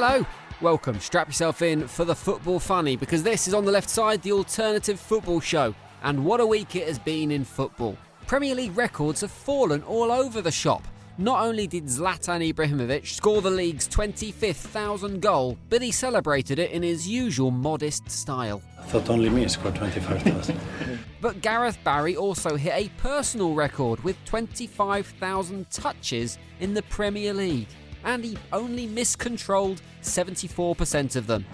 Hello. Welcome. Strap yourself in for the football funny because this is on the left side, the alternative football show. And what a week it has been in football. Premier League records have fallen all over the shop. Not only did Zlatan Ibrahimovic score the league's 25th thousand goal, but he celebrated it in his usual modest style. I thought only me scored 25,000. But Gareth Barry also hit a personal record with 25,000 touches in the Premier League, and he only miscontrolled 74% of them.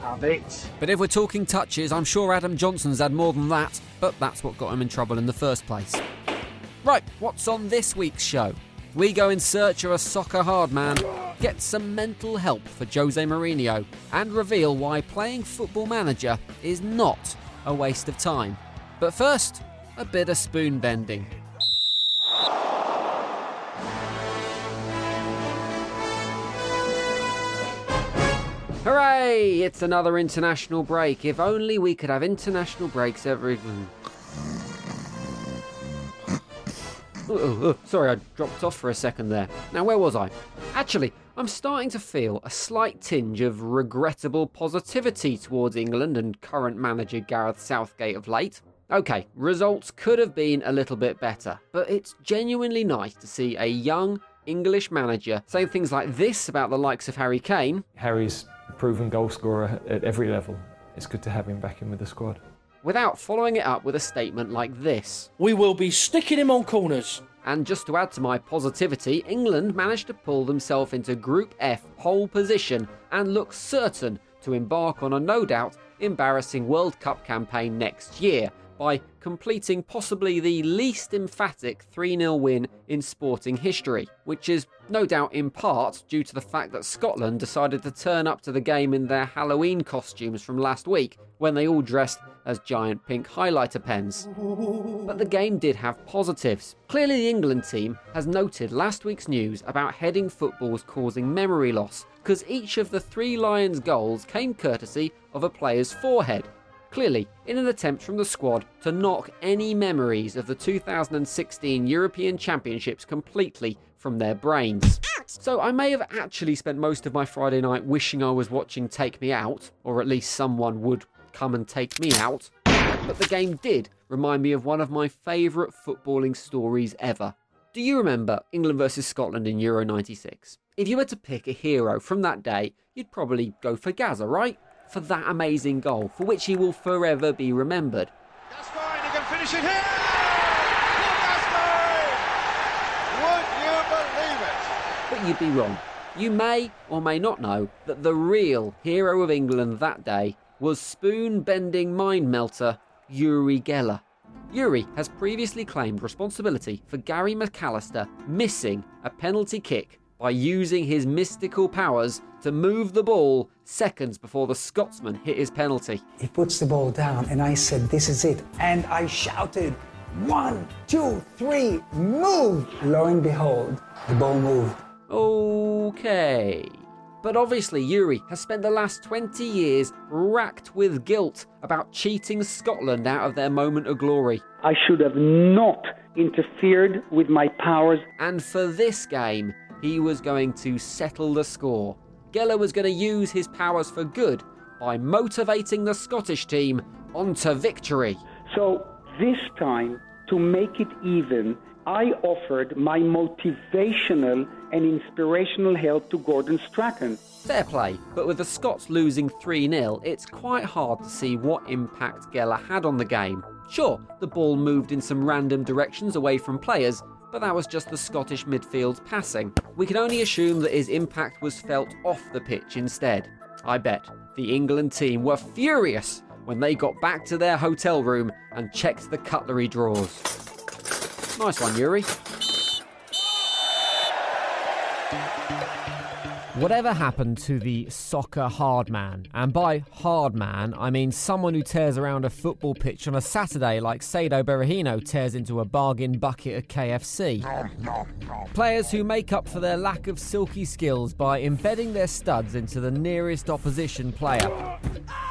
Have it. But if we're talking touches, I'm sure Adam Johnson's had more than that, but that's what got him in trouble in the first place. Right, what's on this week's show? We go in search of a soccer hard man, get some mental help for Jose Mourinho, and reveal why playing football manager is not a waste of time. But first, a bit of spoon bending. Hooray! It's another international break. If only we could have international breaks every. Oh, oh, oh, sorry, I dropped off for a second there. Now, where was I? Actually, I'm starting to feel a slight tinge of regrettable positivity towards England and current manager Gareth Southgate of late. Okay, results could have been a little bit better, but it's genuinely nice to see a young English manager saying things like this about the likes of Harry Kane Harry's proven goal scorer at every level. It's good to have him back in with the squad. without following it up with a statement like this. We will be sticking him on corners. And just to add to my positivity, England managed to pull themselves into Group F pole position and look certain to embark on a no doubt embarrassing World Cup campaign next year by completing possibly the least emphatic 3 0 win in sporting history, which is no doubt in part due to the fact that Scotland decided to turn up to the game in their Halloween costumes from last week when they all dressed as giant pink highlighter pens. But the game did have positives. Clearly, the England team has noted last week's news about heading footballs causing memory loss, because each of the three Lions goals came courtesy of a player's forehead. Clearly, in an attempt from the squad to knock any memories of the 2016 European Championships completely from their brains. So I may have actually spent most of my Friday night wishing I was watching Take Me Out, or at least someone would come and take me out. But the game did remind me of one of my favourite footballing stories ever. Do you remember England versus Scotland in Euro 96? If you were to pick a hero from that day, you'd probably go for Gazza, right? For that amazing goal, for which he will forever be remembered. Gascoigne, he can finish it here! Would you believe it? But you'd be wrong. You may or may not know that the real hero of England that day was spoon bending mind melter Uri Geller. Uri has previously claimed responsibility for Gary McAllister missing a penalty kick by using his mystical powers to move the ball seconds before the Scotsman hit his penalty. He puts the ball down, and I said, This is it. And I shouted, One, two, three, move! Lo and behold, the ball moved. Okay. But obviously, Uri has spent the last 20 years racked with guilt about cheating Scotland out of their moment of glory. I should have not interfered with my powers. And for this game, he was going to settle the score. Geller was going to use his powers for good by motivating the Scottish team onto victory. So this time, to make it even, I offered my motivational and inspirational help to Gordon Strachan. Fair play, but with the Scots losing 3 0, it's quite hard to see what impact Geller had on the game. Sure, the ball moved in some random directions away from players, but that was just the Scottish midfield's passing. We can only assume that his impact was felt off the pitch instead. I bet the England team were furious when they got back to their hotel room and checked the cutlery drawers. Nice one, Uri. Whatever happened to the soccer hard man? And by hard man, I mean someone who tears around a football pitch on a Saturday like Saido Berahino tears into a bargain bucket at KFC. Players who make up for their lack of silky skills by embedding their studs into the nearest opposition player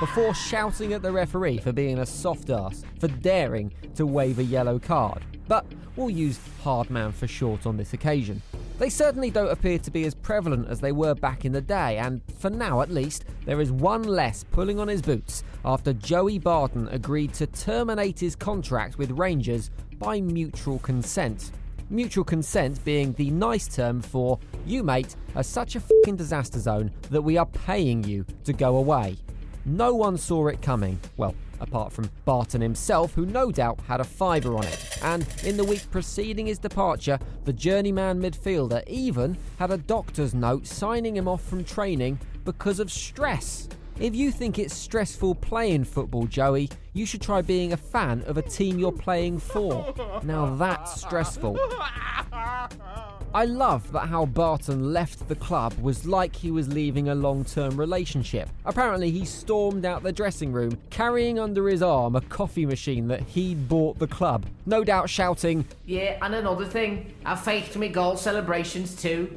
before shouting at the referee for being a soft ass for daring to wave a yellow card. But we'll use hard man for short on this occasion. They certainly don't appear to be as prevalent as they were back in the day, and for now at least, there is one less pulling on his boots after Joey Barton agreed to terminate his contract with Rangers by mutual consent. Mutual consent being the nice term for, you mate are such a fucking disaster zone that we are paying you to go away. No one saw it coming. Well, apart from Barton himself, who no doubt had a fiver on it. And in the week preceding his departure, the journeyman midfielder even had a doctor's note signing him off from training because of stress. If you think it's stressful playing football, Joey, you should try being a fan of a team you're playing for. Now that's stressful. I love that how Barton left the club was like he was leaving a long term relationship. Apparently, he stormed out the dressing room, carrying under his arm a coffee machine that he'd bought the club, no doubt shouting, Yeah, and another thing, I faked me goal celebrations too.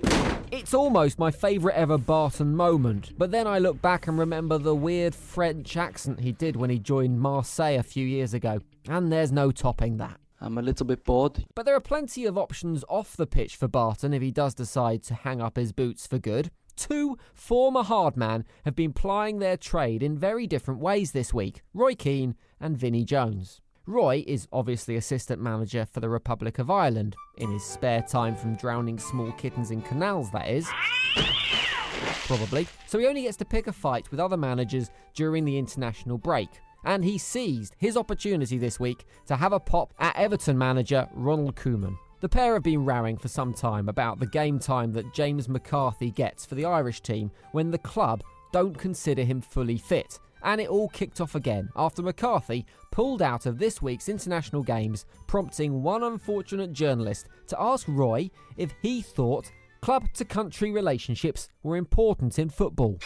It's almost my favourite ever Barton moment, but then I look back and remember the weird French accent he did when he joined Marseille a few years ago, and there's no topping that. I'm a little bit bored. But there are plenty of options off the pitch for Barton if he does decide to hang up his boots for good. Two former hardman have been plying their trade in very different ways this week Roy Keane and Vinnie Jones. Roy is obviously assistant manager for the Republic of Ireland, in his spare time from drowning small kittens in canals, that is. Probably. So he only gets to pick a fight with other managers during the international break. And he seized his opportunity this week to have a pop at Everton manager Ronald Koeman. The pair have been rowing for some time about the game time that James McCarthy gets for the Irish team when the club don't consider him fully fit. And it all kicked off again after McCarthy pulled out of this week's international games, prompting one unfortunate journalist to ask Roy if he thought club to country relationships were important in football.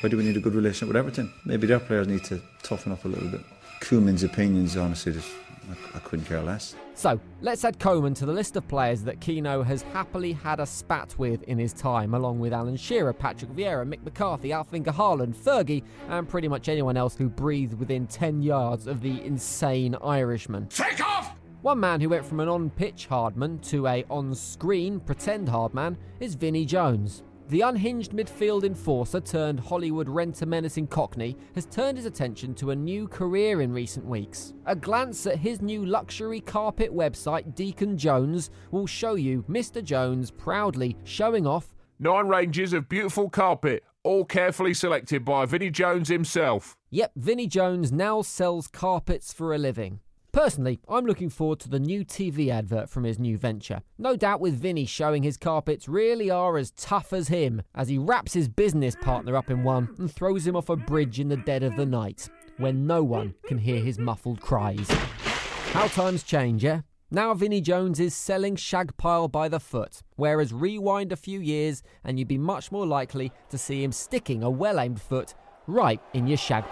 Why do we need a good relationship with Everton? Maybe their players need to toughen up a little bit. Koeman's opinions, honestly, just, I, I couldn't care less. So, let's add Koeman to the list of players that Keano has happily had a spat with in his time, along with Alan Shearer, Patrick Vieira, Mick McCarthy, Alf-Inge Haaland, Fergie, and pretty much anyone else who breathed within 10 yards of the insane Irishman. Take off! One man who went from an on-pitch hardman to a on-screen pretend hardman is Vinnie Jones. The unhinged midfield enforcer turned Hollywood renter menacing Cockney has turned his attention to a new career in recent weeks. A glance at his new luxury carpet website, Deacon Jones, will show you Mr. Jones proudly showing off Nine ranges of beautiful carpet, all carefully selected by Vinnie Jones himself. Yep, Vinnie Jones now sells carpets for a living. Personally, I'm looking forward to the new TV advert from his new venture. No doubt with Vinny showing his carpets really are as tough as him, as he wraps his business partner up in one and throws him off a bridge in the dead of the night, when no one can hear his muffled cries. How times change, eh? Now Vinnie Jones is selling shag pile by the foot, whereas rewind a few years and you'd be much more likely to see him sticking a well aimed foot right in your shag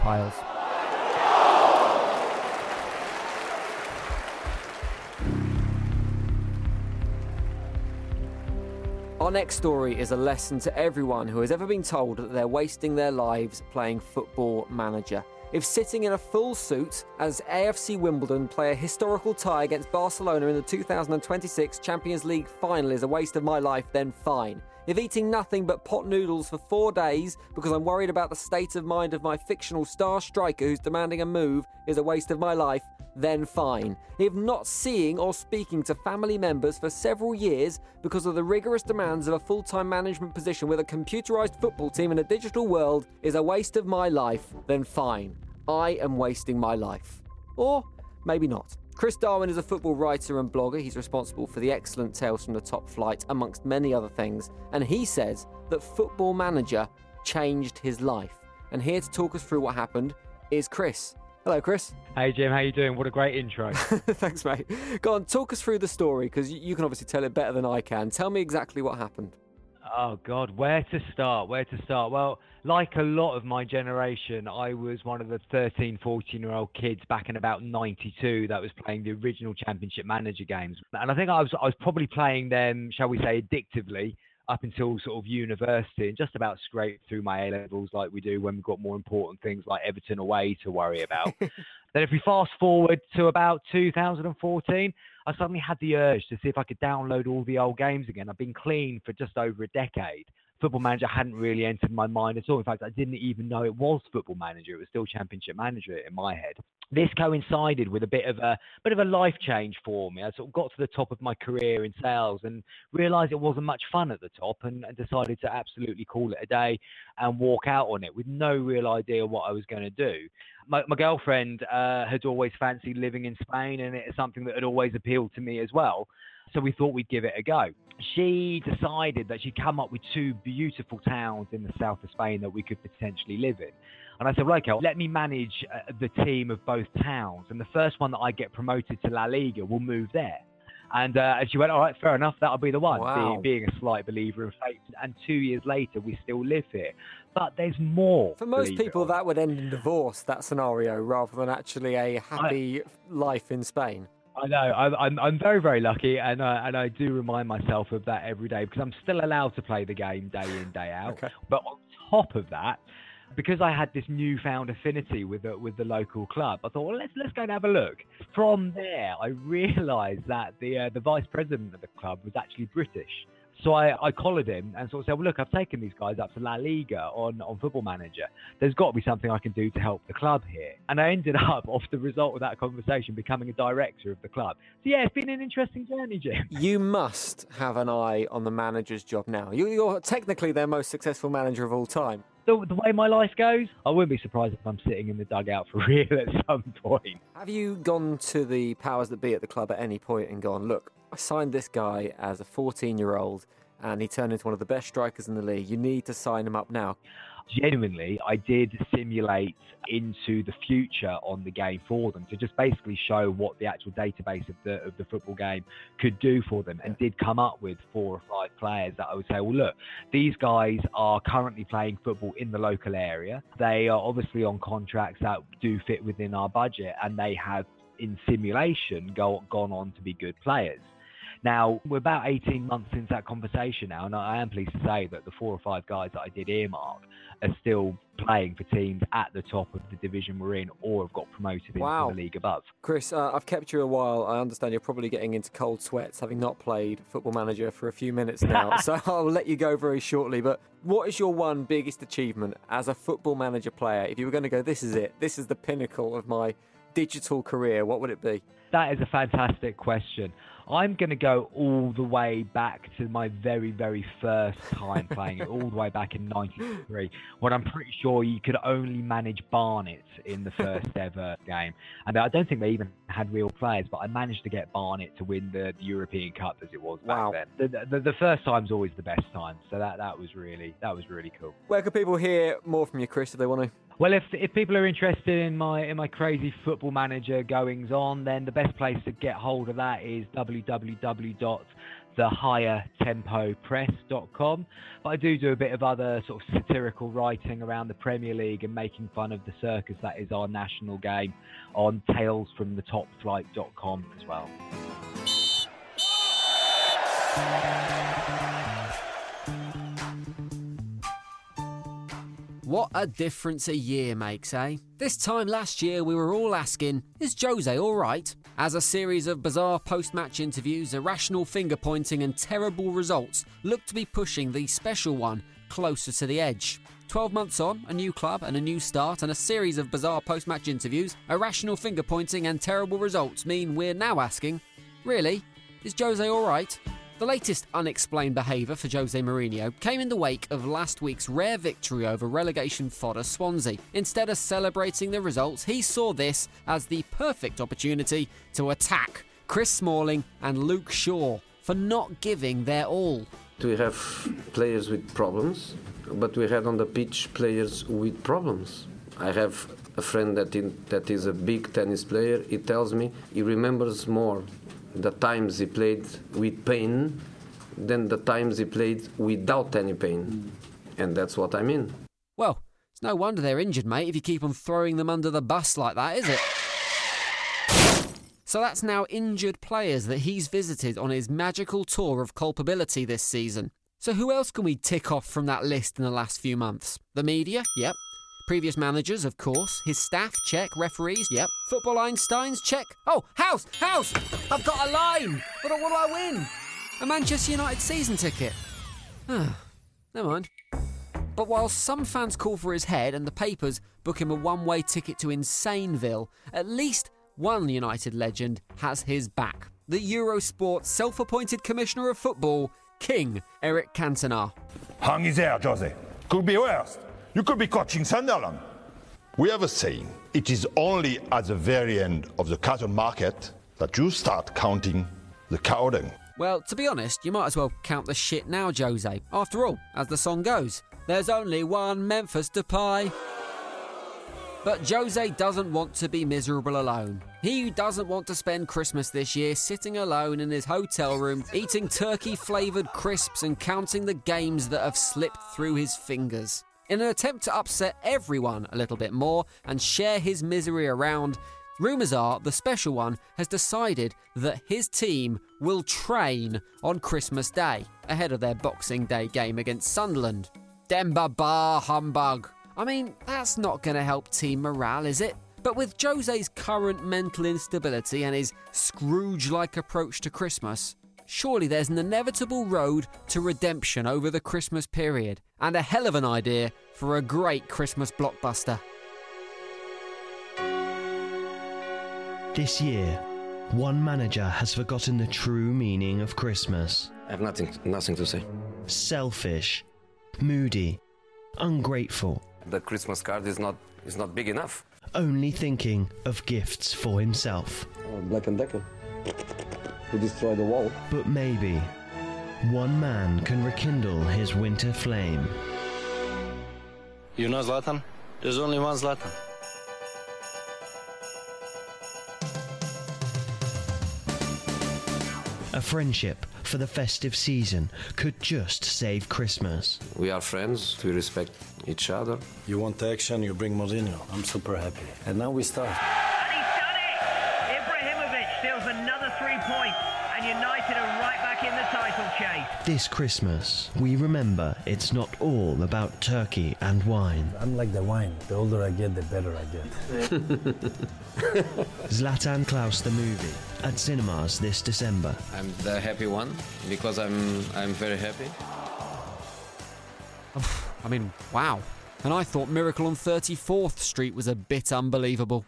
Our next story is a lesson to everyone who has ever been told that they're wasting their lives playing football manager. If sitting in a full suit as AFC Wimbledon play a historical tie against Barcelona in the 2026 Champions League final is a waste of my life, then fine. If eating nothing but pot noodles for four days because I'm worried about the state of mind of my fictional star striker who's demanding a move is a waste of my life, then fine. If not seeing or speaking to family members for several years because of the rigorous demands of a full time management position with a computerized football team in a digital world is a waste of my life, then fine. I am wasting my life. Or maybe not. Chris Darwin is a football writer and blogger. He's responsible for the excellent Tales from the Top Flight, amongst many other things. And he says that Football Manager changed his life. And here to talk us through what happened is Chris. Hello, Chris. Hey, Jim. How you doing? What a great intro. Thanks, mate. Go on, talk us through the story because you can obviously tell it better than I can. Tell me exactly what happened. Oh God, where to start? Where to start? Well, like a lot of my generation, I was one of the 13, 14 year old kids back in about 92 that was playing the original championship manager games. And I think I was, I was probably playing them, shall we say, addictively. up until sort of university and just about scraped through my A levels like we do when we've got more important things like Everton away to worry about. then if we fast forward to about 2014, I suddenly had the urge to see if I could download all the old games again. I've been clean for just over a decade. Football Manager hadn't really entered my mind at all. In fact, I didn't even know it was Football Manager. It was still Championship Manager in my head. This coincided with a bit of a bit of a life change for me. I sort of got to the top of my career in sales and realised it wasn't much fun at the top, and, and decided to absolutely call it a day and walk out on it with no real idea what I was going to do. My, my girlfriend uh, had always fancied living in Spain, and it's something that had always appealed to me as well. So we thought we'd give it a go. She decided that she'd come up with two beautiful towns in the south of Spain that we could potentially live in. And I said, well, okay, let me manage uh, the team of both towns. And the first one that I get promoted to La Liga will move there. And, uh, and she went, all right, fair enough, that'll be the one, Wow. being, being a slight believer in fate. And two years later, we still live here. But there's more. For most people, that would end in divorce, that scenario, rather than actually a happy life in Spain. I know. I'm, I'm, I'm very, very lucky, and uh, and I do remind myself of that every day because I'm still allowed to play the game day in, day out. But on top of that, because I had this newfound affinity with the, with the local club, I thought, well, let's let's go and have a look. From there, I realised that the uh, the vice president of the club was actually British. So I, I collared him and sort of said, well, look, I've taken these guys up to La Liga on, on Football Manager. There's got to be something I can do to help the club here. And I ended up, off the result of that conversation, becoming a director of the club. So yeah, it's been an interesting journey, Jim. You must have an eye on the manager's job now. You- You're technically their most successful manager of all time. The, the way my life goes, I wouldn't be surprised if I'm sitting in the dugout for real at some point. Have you gone to the powers that be at the club at any point and gone, look, I signed this guy as a 14 year old and he turned into one of the best strikers in the league. You need to sign him up now. Genuinely, I did simulate into the future on the game for them to just basically show what the actual database of the of the football game could do for them, and did come up with four or five players that I would say, well, look, these guys are currently playing football in the local area. They are obviously on contracts that do fit within our budget, and they have in simulation go, gone on to be good players. Now, we're about 18 months since that conversation now, and I am pleased to say that the four or five guys that I did earmark are still playing for teams at the top of the division we're in or have got promoted Wow. into the league above. Chris, uh, I've kept you a while. I understand you're probably getting into cold sweats, having not played Football Manager for a few minutes now. so I'll let you go very shortly. But what is your one biggest achievement as a Football Manager player? If you were going to go, this is it, this is the pinnacle of my digital career, what would it be? That is a fantastic question. I'm going to go all the way back to my very, very first time playing it, all the way back in '93, when I'm pretty sure you could only manage Barnet in the first ever game. And I don't think they even had real players, but I managed to get Barnet to win the, the European Cup as it was back then. The, the, the first time's always the best time, so that, that was really that was really cool. Where can people hear more from you, Chris, if they want to? Well, if if people are interested in my in my crazy football manager goings on, then the best place to get hold of that is www.thehighertempopress.com. But I do do a bit of other sort of satirical writing around the Premier League and making fun of the circus that is our national game on talesfromthetopflight.com as well. What a difference a year makes, eh? This time last year, we were all asking, is Jose alright? As a series of bizarre post match interviews, irrational finger pointing, and terrible results looked to be pushing the special one closer to the edge. 12 months on, a new club and a new start, and a series of bizarre post match interviews, irrational finger pointing, and terrible results mean we're now asking, really? Is Jose alright? The latest unexplained behaviour for Jose Mourinho came in the wake of last week's rare victory over relegation fodder Swansea. Instead of celebrating the results, he saw this as the perfect opportunity to attack Chris Smalling and Luke Shaw for not giving their all. We have players with problems, but we had on the pitch players with problems. I have a friend that in, that is a big tennis player. He tells me he remembers more the times he played with pain than the times he played without any pain, hmm. and that's what I mean. Well, it's no wonder they're injured, mate, if you keep on throwing them under the bus like that, is it? So that's now injured players that he's visited on his magical tour of culpability this season. So, who else can we tick off from that list in the last few months? The media? Yep. Previous managers, of course. His staff? Check. Referees? Yep. Football Einsteins? Check. Oh, House! House! I've got a line! What, do- I win? A Manchester United season ticket. Ah, Never mind. But while some fans call for his head and the papers book him a one way ticket to Insaneville, at least one United legend has his back. The Eurosport self appointed commissioner of football, King Eric Cantona. Hang is there, Jose. Could be worse. You could be coaching Sunderland. We have a saying it is only at the very end of the cattle market that you start counting the cow dung. Well, to be honest, you might as well count the shit now, Jose. After all, as the song goes, there's only one Memphis pie. But Jose doesn't want to be miserable alone. He doesn't want to spend Christmas this year sitting alone in his hotel room, eating turkey flavoured crisps and counting the games that have slipped through his fingers. In an attempt to upset everyone a little bit more and share his misery around, rumours are the special one has decided that his team will train on Christmas Day ahead of their Boxing Day game against Sunderland. Demba Bar humbug. I mean, that's not going to help team morale, is it? But with Jose's current mental instability and his Scrooge like approach to Christmas, surely there's an inevitable road to redemption over the Christmas period, and a hell of an idea for a great Christmas blockbuster. This year, one manager has forgotten the true meaning of Christmas. I have nothing, nothing to say. Selfish, moody, ungrateful, The Christmas card is not is not big enough. only thinking of gifts for himself. Black and Decker to destroy the wall. But maybe one man can rekindle his winter flame. You know Zlatan? There's only one Zlatan. A friendship for the festive season could just save Christmas. We are friends. We respect each other. You want action, you bring Mourinho. I'm super happy. And now we start. Ibrahimovic steals another three points, and United are right back in the title chase. This Christmas, we remember it's not all about turkey and wine. I'm like the wine. The older I get, the better I get. Zlatan Klaus the movie at cinemas this December. I'm the happy one because I'm I'm very happy. I mean, wow. And I thought Miracle on 34th Street was a bit unbelievable.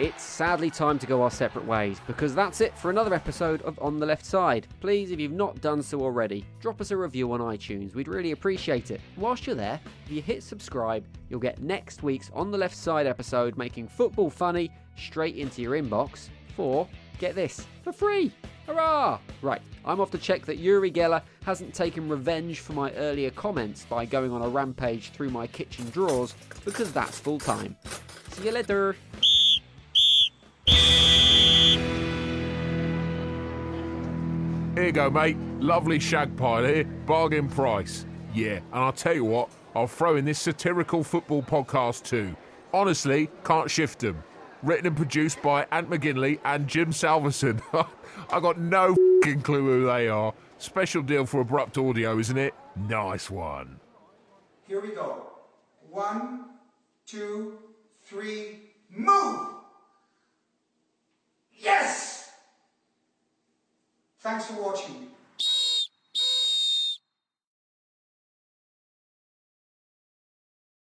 It's sadly time to go our separate ways because that's it for another episode of On the Left Side. Please, if you've not done so already, drop us a review on iTunes. We'd really appreciate it. Whilst you're there, if you hit subscribe, you'll get next week's On the Left Side episode making football funny straight into your inbox for, get this, for free. Hurrah! Right, I'm off to check that Uri Geller hasn't taken revenge for my earlier comments by going on a rampage through my kitchen drawers because that's full time. See you later. Here you go, mate. Lovely shag pile here. Bargain price. Yeah, and I'll tell you what, I'll throw in this satirical football podcast too. Honestly, can't shift them. Written and produced by Ant McGinley and Jim Salverson. I got no fing clue who they are. Special deal for Abrupt Audio, isn't it? Nice one. Here we go. One, two, three, move! Yes! Thanks for watching.